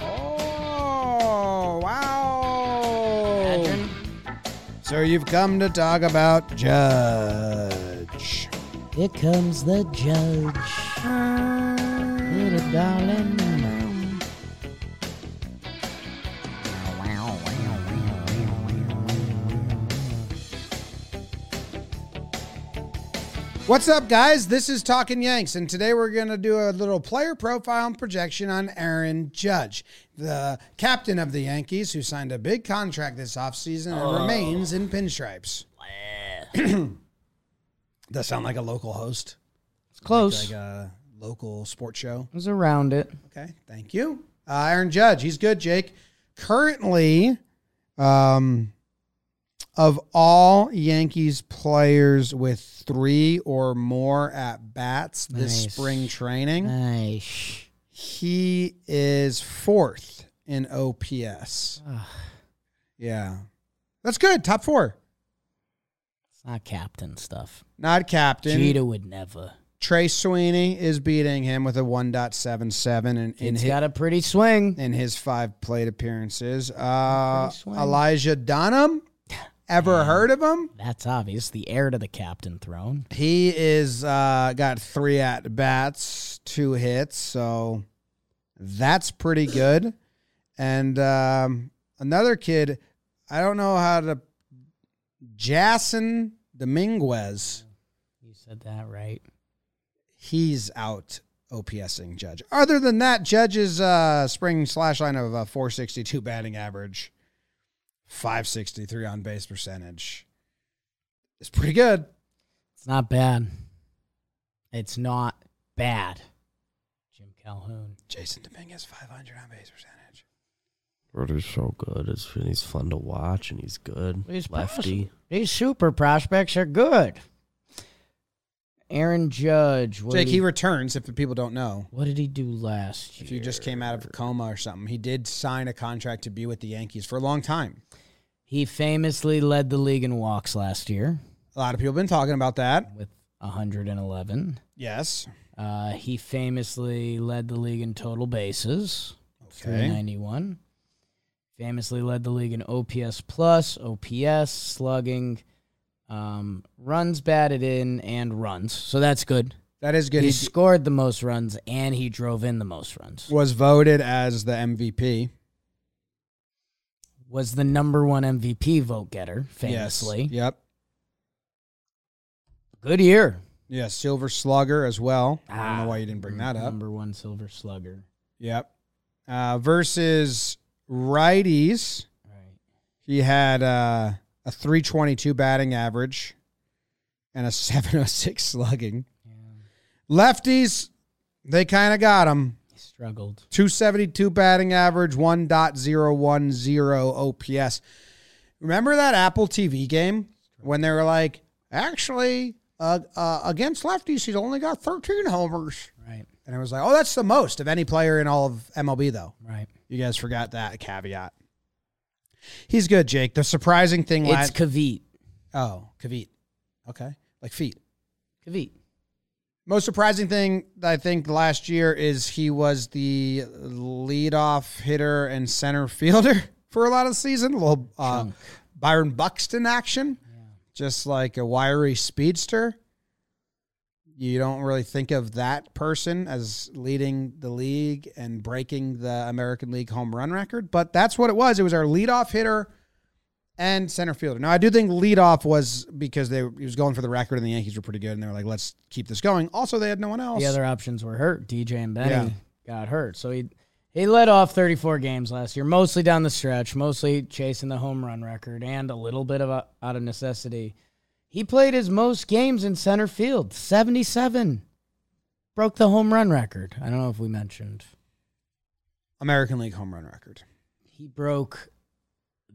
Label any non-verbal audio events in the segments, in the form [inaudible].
Oh, wow. So you've come to talk about Judge. Here comes the judge. Ah. Little darling. What's up, guys? This is Talking Yanks, and today we're going to do a little player profile and projection on Aaron Judge, the captain of the Yankees, who signed a big contract this offseason and remains in pinstripes. [clears throat] Does sound like a local host, It's close. like a local sports show. I was around it. Okay, thank you. Uh, Aaron Judge, he's good, Jake. Currently, um, of all Yankees players with three or more at bats this Nice. spring training, Nice. he is fourth in OPS. yeah, that's good. Top four. It's not captain stuff. Not captain. Jeter would never. Trey Sweeney is beating him with a 1.77 in, in, He's got a pretty swing. in his five plate appearances. Uh, Elijah Dunham. Ever heard of him? That's obvious. The heir to the captain throne. He is uh, got three at bats, two hits, so that's pretty good. And um, another kid, I don't know how to. Jasson Dominguez. You said that right. he's out OPSing Judge. Other than that, Judge's uh, spring slash line of uh, 462 batting average, 563 on base percentage It's pretty good. It's not bad. It's not bad. Jim Calhoun. Jasson Dominguez, 500 on base percentage. Broder's so good. It's he's fun to watch and he's good. He's Lefty. These super prospects are good. Aaron Judge. What Jake, did he returns if the people don't know. what did he do last year? If you just came out of a coma or something, he did sign a contract to be with the Yankees for a long time. He famously led the league in walks last year A lot of people have been talking about that. with 111. Yes. Uh, he famously led the league in total bases, Okay. 391. Famously led the league in OPS plus, OPS, slugging, um, runs batted in, and runs. So that's good. That is good. He He scored the most runs and he drove in the most runs. was voted as the MVP. Was the number one MVP vote getter, Yes. famously. Yep. Good year. Yeah, Silver Slugger as well. I don't Ah, know why you didn't bring that up. Number one silver slugger. Yep. Uh, versus righties, Right. he had uh, a 322 batting average and a [laughs] 706 slugging. Yeah. Lefties, they kind of got him. He struggled. 272 batting average, 1.010 OPS. Remember that Apple TV game when they were like, actually, uh, uh, against lefties, he's only got 13 homers. Right. And it was like, oh, that's the most of any player in all of MLB, though. Right. You guys forgot that caveat. He's good, Jake. The surprising thing It's last Kavit. oh, Kavit. Okay. Like feet. Kavit. Most surprising thing I think last year is he was the leadoff hitter and center [laughs] fielder for a lot of the season. A little uh, Byron Buxton action, just like a wiry speedster. You don't really think of that person as leading the league and breaking the American League home run record, but that's what it was. It was our leadoff hitter and center fielder. Now I do think leadoff was because they he was going for the record and the Yankees were pretty good and they were like, let's keep this going. Also, they had no one else. The other options were hurt. DJ and Benny Yeah. got hurt. So he he led off 34 games last year, mostly down the stretch, mostly chasing the home run record and a little bit of a, out of necessity. He played his most games in center field, 77. Broke the home run record. I don't know if we mentioned. American League home run record. He broke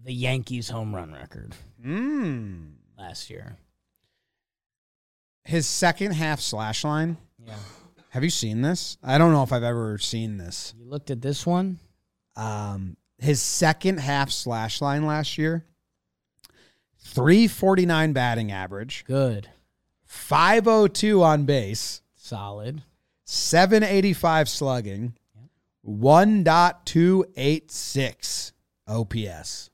the Yankees home run record Mm. last year. His second half slash line. Yeah. Have you seen this? I don't know if I've ever seen this. You looked at this one? Um, his second half slash line last year, 349 batting average, Good. 502 on base. Solid. 785 slugging, 1.286 OPS.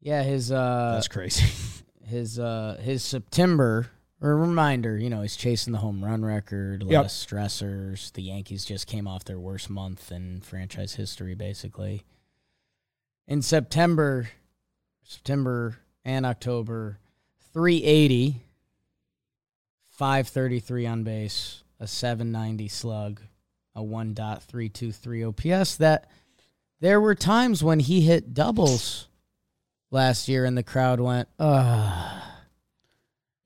Yeah, his uh That's crazy. [laughs] his uh his September or reminder, you know, he's chasing the home run record, a lot Yep. of stressors. The Yankees just came off their worst month in franchise history, basically. In September, September and October, 380, 533 on base, a 790 slug, a 1.323 OPS. That there were times when he hit doubles last year and the crowd went, ugh.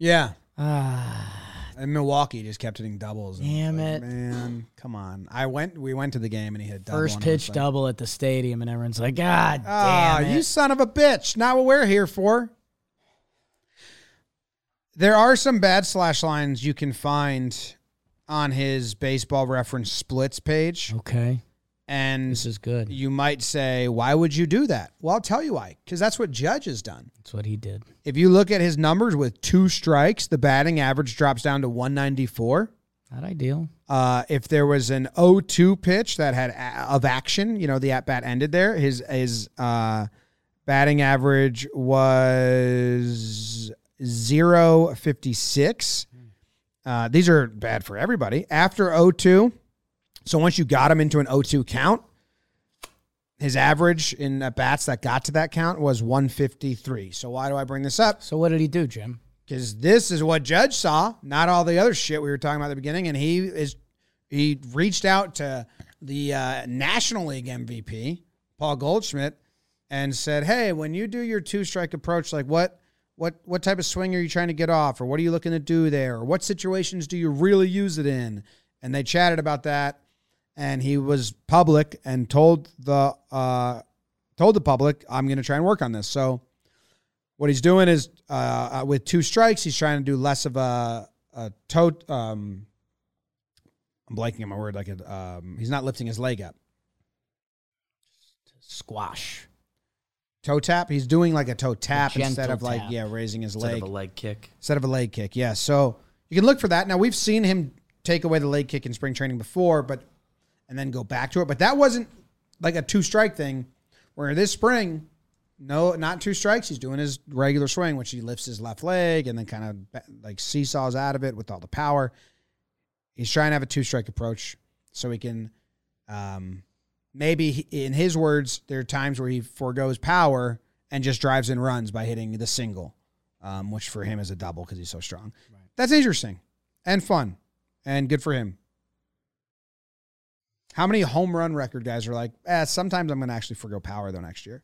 yeah. Ah, And Milwaukee just kept hitting doubles. and Damn like, it. Man, come on. I went we went to the game and he hit double. first and I was pitch like, double at the stadium, and everyone's like, God Ah, damn it. you son of a bitch. Not what we're here for. There are some bad slash lines you can find on his baseball reference splits page. okay, And this is good. you might say, why would you do that? Well, I'll tell you why. Because that's what Judge has done. That's what he did. If you look at his numbers with two strikes, the batting average drops down to 194. Not ideal. Uh, if there was an 0-2 pitch that had a- of action, you know, the at bat ended there. His his uh, batting average was 0.56. Uh, these are bad for everybody. After 0-2, so once you got him into an 0-2 count, his average in at bats that got to that count was 153. So why do I bring this up? So what did he do, Jim? because this is what Judge saw, not all the other shit we were talking about at the beginning. And he is he reached out to the uh, National League MVP Paul Goldschmidt and said, "Hey, when you do your two strike approach, like what what what type of swing are you trying to get off, or what are you looking to do there, or what situations do you really use it in?" And they chatted about that, and he was public and told the uh, told the public, "I'm going to try and work on this." So what he's doing is uh, uh, with two strikes, he's trying to do less of a, a toe. Um, I'm blanking on my word. Like a, um, he's not lifting his leg up. Squash. Toe tap. He's doing like a toe tap gentle instead of like tap. yeah, raising his Instead leg of a leg kick. instead of a leg kick. Yeah. So you can look for that. Now we've seen him take away the leg kick in spring training before, but and then go back to it. But that wasn't like a two strike thing. Where this spring, no, not two strikes. He's doing his regular swing, which he lifts his left leg and then kind of like seesaws out of it with all the power. He's trying to have a two strike approach so he can, um, maybe he- in his words, there are times where he foregoes power and just drives in runs by hitting the single, um, which for him is a double because he's so strong. That's interesting and fun and good for him. How many home run record guys are like, eh, sometimes I'm going to actually forego power though next year?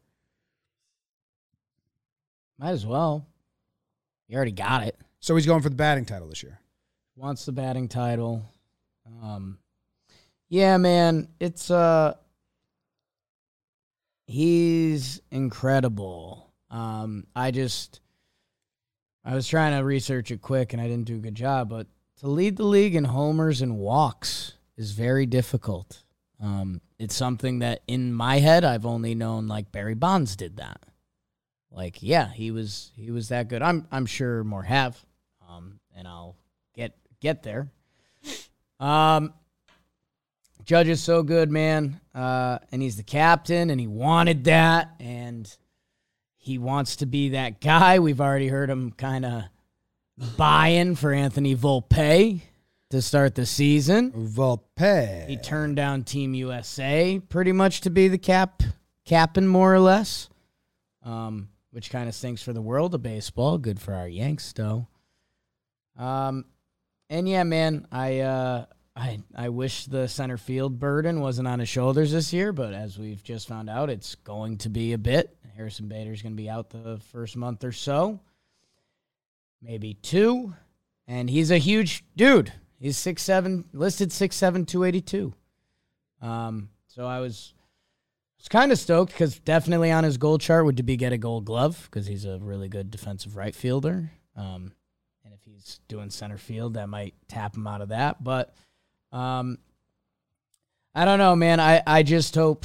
Might as well. You already got it. So he's going for the batting title this year. Wants the batting title. Um, yeah, man, it's uh, he's incredible. Um, I just, I was trying to research it quick and I didn't do a good job, but to lead the league in homers and walks is very difficult. Um, it's something that in my head I've only known like Barry Bonds did that. Like, yeah, he was he was that good. I'm I'm sure more have. Um, and I'll get get there. Um, Judge is so good, man. Uh, and he's the captain, and he wanted that, and he wants to be that guy. We've already heard him kind of buying for Anthony Volpe to start the season. Volpe. He turned down Team USA pretty much to be the cap captain, more or less. Um, which kind of stinks for the world of baseball. Good for our Yanks, though. Um, and yeah, man, I uh, I I wish the center field burden wasn't on his shoulders this year, but as we've just found out, it's going to be a bit. Harrison Bader's going to be out the first month or so, maybe two, and he's a huge dude. He's six seven, listed six seven, two eighty two. Um, so I was was kind of stoked because definitely on his goal chart would be get a Gold Glove because he's a really good defensive right fielder. Um, and if he's doing center field, that might tap him out of that. But um, I don't know, man. I I just hope.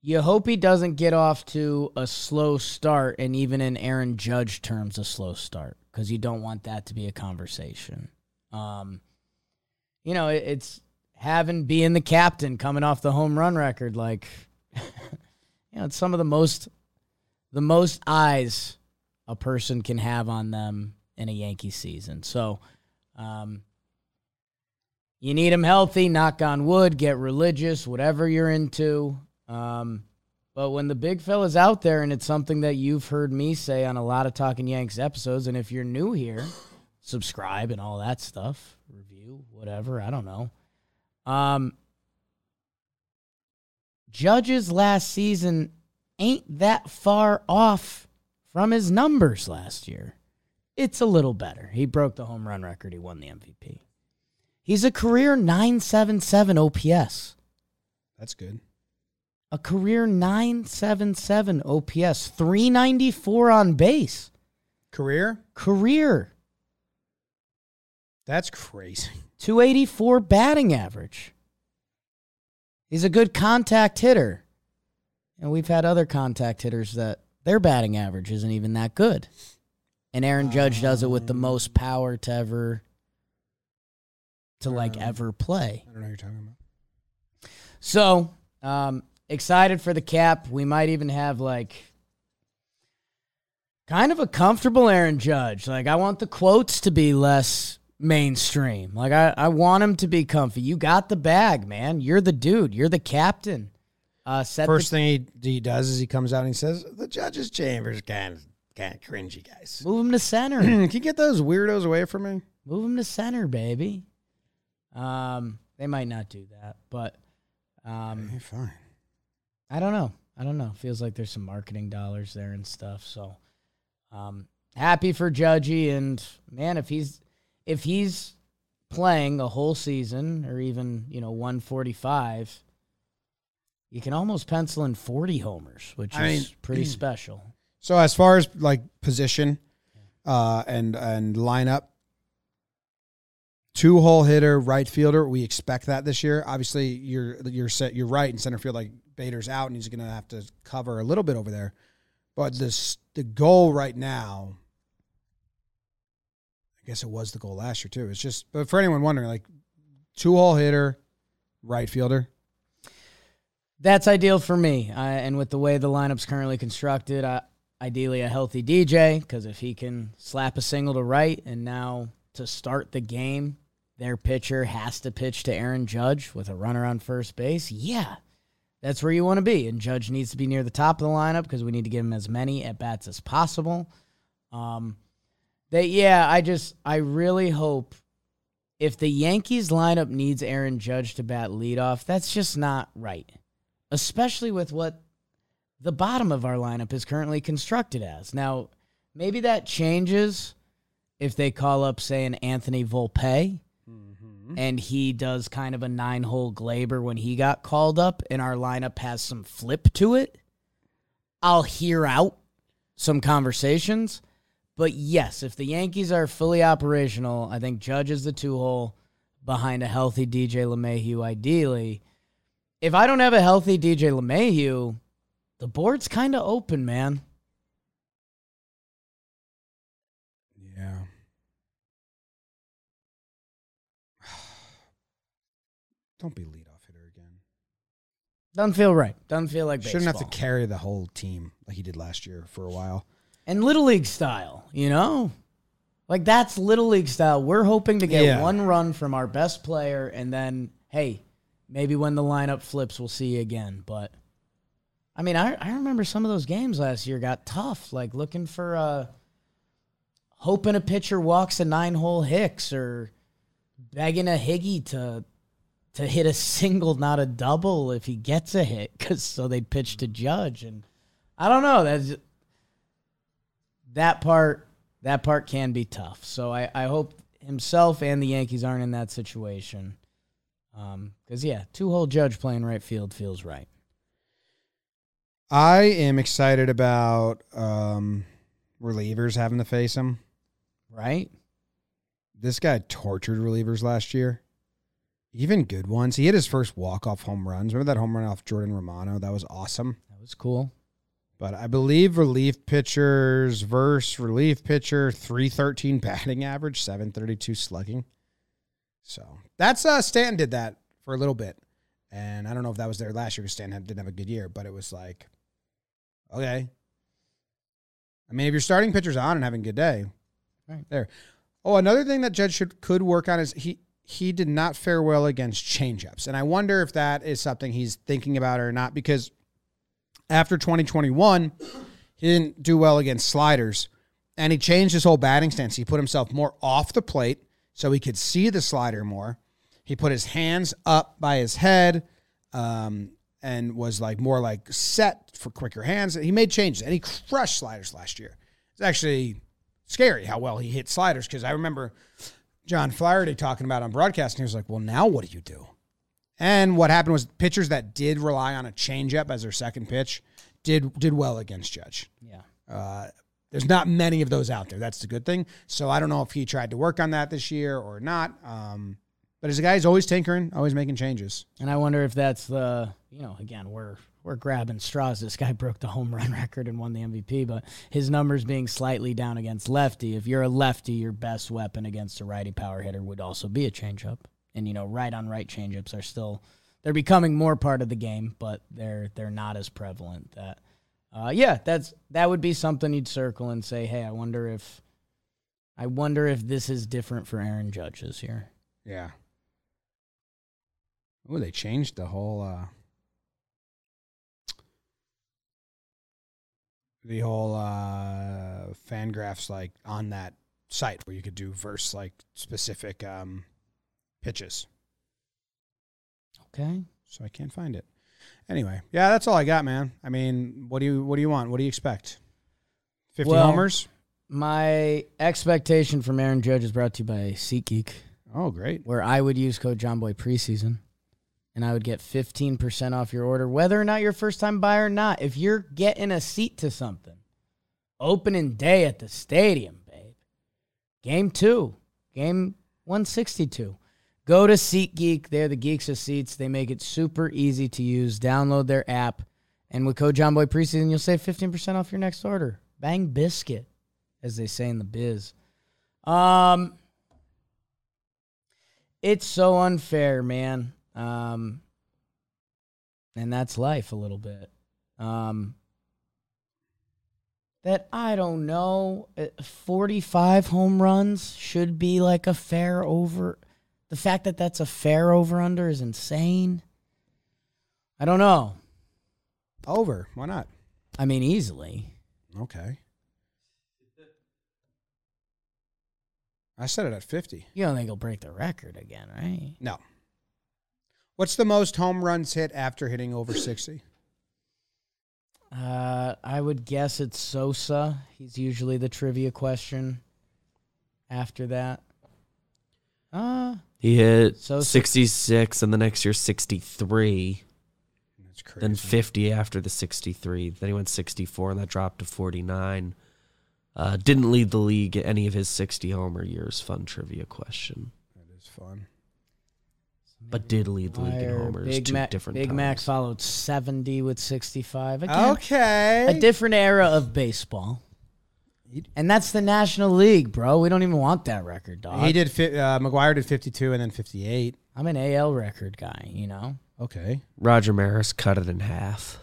You hope he doesn't get off to a slow start, and even in Aaron Judge terms, a slow start. Because you don't want that to be a conversation. Um, you know, it, it's having being the captain coming off the home run record, like [laughs] you know, it's some of the most the most eyes a person can have on them in a Yankee season. So, um, you need them healthy. Knock on wood. Get religious. Whatever you're into. Um, but when the big fella's out there, and it's something that you've heard me say on a lot of Talking Yanks episodes, and if you're new here, subscribe and all that stuff, review, whatever. I don't know. Um, Judge's last season ain't that far off from his numbers last year. It's a little better. He broke the home run record. He won the MVP. He's a career 977 OPS. That's good. A career 977 OPS. 394 on base. Career? Career. That's crazy. 284 batting average. He's a good contact hitter. And we've had other contact hitters that their batting average isn't even that good. And Aaron Judge does it with the most power to ever to like Um, ever play. I don't know what you're talking about. So, um, excited for the cap. We might even have like kind of a comfortable Aaron Judge. Like, I want the quotes to be less mainstream. Like, I, I want him to be comfy. You got the bag, man. You're the dude. You're the captain. Uh, set First the, thing he, he does is he comes out and he says, "The judges' chambers kind of kind of cringy, guys. move him to center. [clears throat] Can you get those weirdos away from me?" move him to center, baby. Um, they might not do that, but um, Hey, fine. I don't know. I don't know. Feels like there's some marketing dollars there and stuff. So, um, happy for Judgy and man, if he's if he's playing a whole season or even you know 145, you can almost pencil in 40 homers, which I is mean- pretty special. So as far as like position, uh, and and lineup, two hole hitter, right fielder. We expect that this year. Obviously, you're you're set. You're right in center field. Like Bader's out, and he's going to have to cover a little bit over there. But this the goal right now. I guess it was the goal last year too. It's just, but for anyone wondering, like two hole hitter, right fielder. That's ideal for me. I, and with the way the lineup's currently constructed, I, ideally a healthy DJ, because if he can slap a single to right and now to start the game, their pitcher has to pitch to Aaron Judge with a runner on first base, yeah, that's where you want to be. And Judge needs to be near the top of the lineup because we need to give him as many at bats as possible. Um, that yeah, I just I really hope if the Yankees lineup needs Aaron Judge to bat leadoff, that's just not right especially with what the bottom of our lineup is currently constructed as. Now, maybe that changes if they call up, say, an Anthony Volpe Mm-hmm. and he does kind of a nine hole Gleyber when he got called up and our lineup has some flip to it. I'll hear out some conversations. But yes, if the Yankees are fully operational, I think Judge is the two hole behind a healthy DJ LeMahieu, ideally if I don't have a healthy DJ LeMahieu, the board's kind of open, man. Yeah. Don't be leadoff hitter again. Doesn't feel right. Doesn't feel like baseball. Shouldn't have to carry the whole team like he did last year for a while. and little league style, you know, like that's little league style. We're hoping to get Yeah. one run from our best player, and then hey, maybe when the lineup flips, we'll see you again. But I mean, I I remember some of those games last year got tough. Like looking for uh, hoping a pitcher walks a nine hole Hicks or begging a Higgy to to hit a single, not a double, if he gets a hit, because so they pitch to Judge, and I don't know. That's that part. That part can be tough. So I, I hope himself and the Yankees aren't in that situation. Um, because yeah, two hole Judge playing right field feels right. I am excited about um, relievers having to face him. Right? This guy tortured relievers last year. Even good ones. He hit his first walk off home runs. Remember that home run off Jordan Romano? That was awesome. That was cool. But I believe relief pitchers versus relief pitcher, 313 batting average, 732 slugging. So that's uh Stanton did that for a little bit. And I don't know if that was there last year because Stanton didn't have a good year, but it was like, okay. I mean, if you're starting pitchers on and having a good day, Right. there. Oh, another thing that Judge should could work on is he he did not fare well against changeups, and I wonder if that is something he's thinking about or not. Because after 2021, he didn't do well against sliders, and he changed his whole batting stance. He put himself more off the plate so he could see the slider more. He put his hands up by his head. Um, and was like more like set for quicker hands. He made changes and he crushed sliders last year. It's actually scary how well he hit sliders because I remember John Flaherty talking about on broadcast and he was like, "Well, now what do you do?" And what happened was pitchers that did rely on a changeup as their second pitch did did well against Judge. Yeah. Uh, there's not many of those out there. That's the good thing. So I don't know if he tried to work on that this year or not. Um, but as a guy, he's always tinkering, always making changes. And I wonder if that's the, you know, again, we're we're grabbing straws. This guy [laughs] broke the home run record and won the MVP, but his numbers being slightly down against lefty. If you're a lefty, your best weapon against a righty power hitter would also be a changeup. And you know, right on right changeups are still they're becoming more part of the game, but they're they're not as prevalent. That, uh, yeah, that's that would be something you'd circle and say, hey, I wonder if, I wonder if this is different for Aaron Judge this year. Yeah. Oh, they changed the whole uh the whole uh FanGraphs like on that site where you could do verse like specific um pitches. Okay. So I can't find it. Anyway, yeah, that's all I got, man. I mean, what do you what do you want? What do you expect? 50 Well- homers? My expectation from Aaron Judge is brought to you by SeatGeek, Oh, great. where I would use code Jomboy preseason, and I would get 15% off your order, whether or not you're a first time buyer or not. If you're getting a seat to something, opening day at the stadium, babe. Game two, game 162. Go to SeatGeek. They're the geeks of seats. They make it super easy to use. Download their app, and with code Jomboy preseason, you'll save 15% off your next order. Bang biscuit as they say in the biz. Um, it's so unfair, man. Um, and that's life a little bit. Um, that I don't know, uh, 45 home runs should be like a fair over. The fact that that's a fair over under is insane. I don't know. Over. Why not? I mean, easily. Okay. I said it at 50. You don't think he'll break the record again, right? No. What's the most home runs hit after hitting over [clears throat] 60? Uh, I would guess it's Sosa. He's usually the trivia question after that. Uh, He hit So- 66 and the next year 63, That's crazy. then 50 after the 63. Then he went 64 and that dropped to 49. Uh, didn't lead the league any of his 60 homer years. Fun trivia question. that is fun. But did lead the league in homers Big two Mac, different Big times. Mac followed 70 with 65. Again, Okay. a different era of baseball. And that's the National League, bro. We don't even want that record, dog. he did. fi- Uh, McGwire did 52 and then 58. I'm an AL record guy, you know? Okay. Roger Maris cut it in half.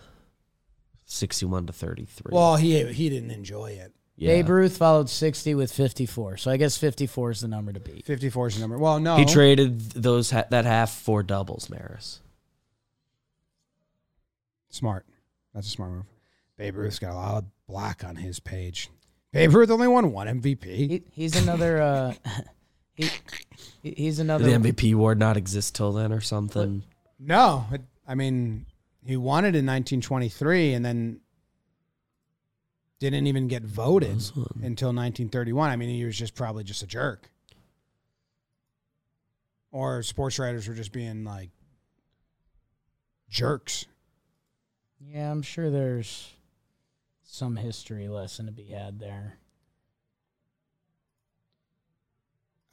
61 to 33. Well, he he didn't enjoy it. Yeah. Babe Ruth followed 60 with 54. So I guess 54 is the number to beat. 54 is the number. Well, no. He traded those ha- that half for doubles, Maris. Smart. That's a smart move. Babe Ruth's got a lot of black on his page. Babe Ruth only won one MVP. He, he's another. Uh, [laughs] he, he- he's Did another. the MVP award not exist till then or something? No, it, I mean, he won it in 1923 and then didn't even get voted until 1931. I mean, he was just probably just a jerk. Or sports writers were just being like jerks. Yeah, I'm sure there's some history lesson to be had there.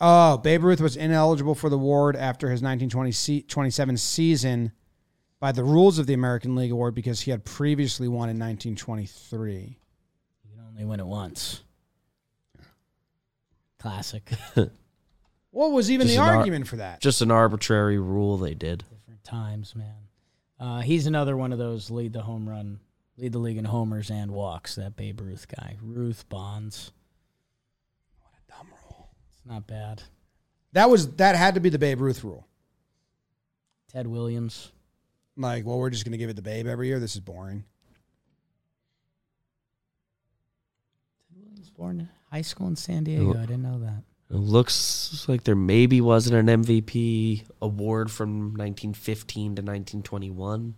Oh, Babe Ruth was ineligible for the award after his 1927 season by the rules of the American League Award because he had previously won in 1923. You can only win it once. Classic. [laughs] What was even Just the an ar- argument for that? Just an arbitrary rule they did. Different times, man. Uh, he's another one of those lead the home run, lead the league in homers and walks. That Babe Ruth guy, Ruth Bonds. What a dumb rule. It's not bad. That was that had to be the Babe Ruth rule. Ted Williams. Like, well, we're just going to give it the Babe every year. This is boring. Ted born in high school in San Diego. I didn't know that. It looks like there maybe wasn't an MVP award from 1915 to 1921.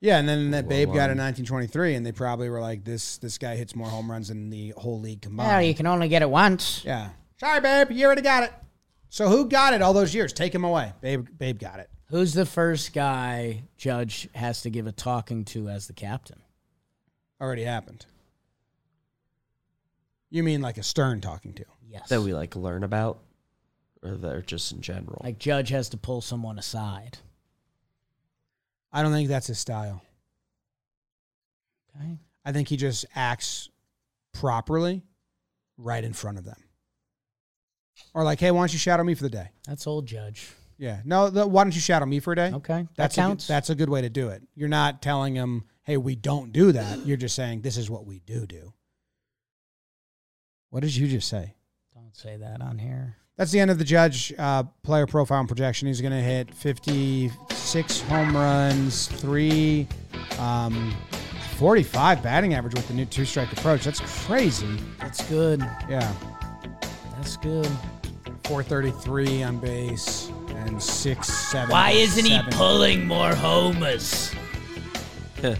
Yeah, and then that Babe got in um, 1923, and they probably were like, "This this guy hits more home runs than the whole league combined." Well, you can only get it once. Yeah. Sorry, Babe, you already got it. So who got it all those years? Take him away. Babe, Babe got it. Who's the first guy Judge has to give a talking to as the captain? Already happened. You mean like a Stern talking to? Yes. That we like learn about, or they're just in general. like Judge has to pull someone aside. I don't think that's his style. Okay. I think he just acts properly right in front of them. Or like, hey, why don't you shadow me for the day? That's old Judge. Yeah. No, the, why don't you shadow me for a day? Okay. That's that a good- that's a good way to do it. You're not telling them, "Hey, we don't do that." You're just saying, "This is what we do do." What did you just say? Don't say that on here. That's the end of the judge uh, player profile and projection. He's going to hit 56 home runs, three, um, 45 batting average with the new two strike approach. That's crazy. That's good. Yeah, That's good. 433 on base and six, seven. Why isn't he pulling more homers? Heh.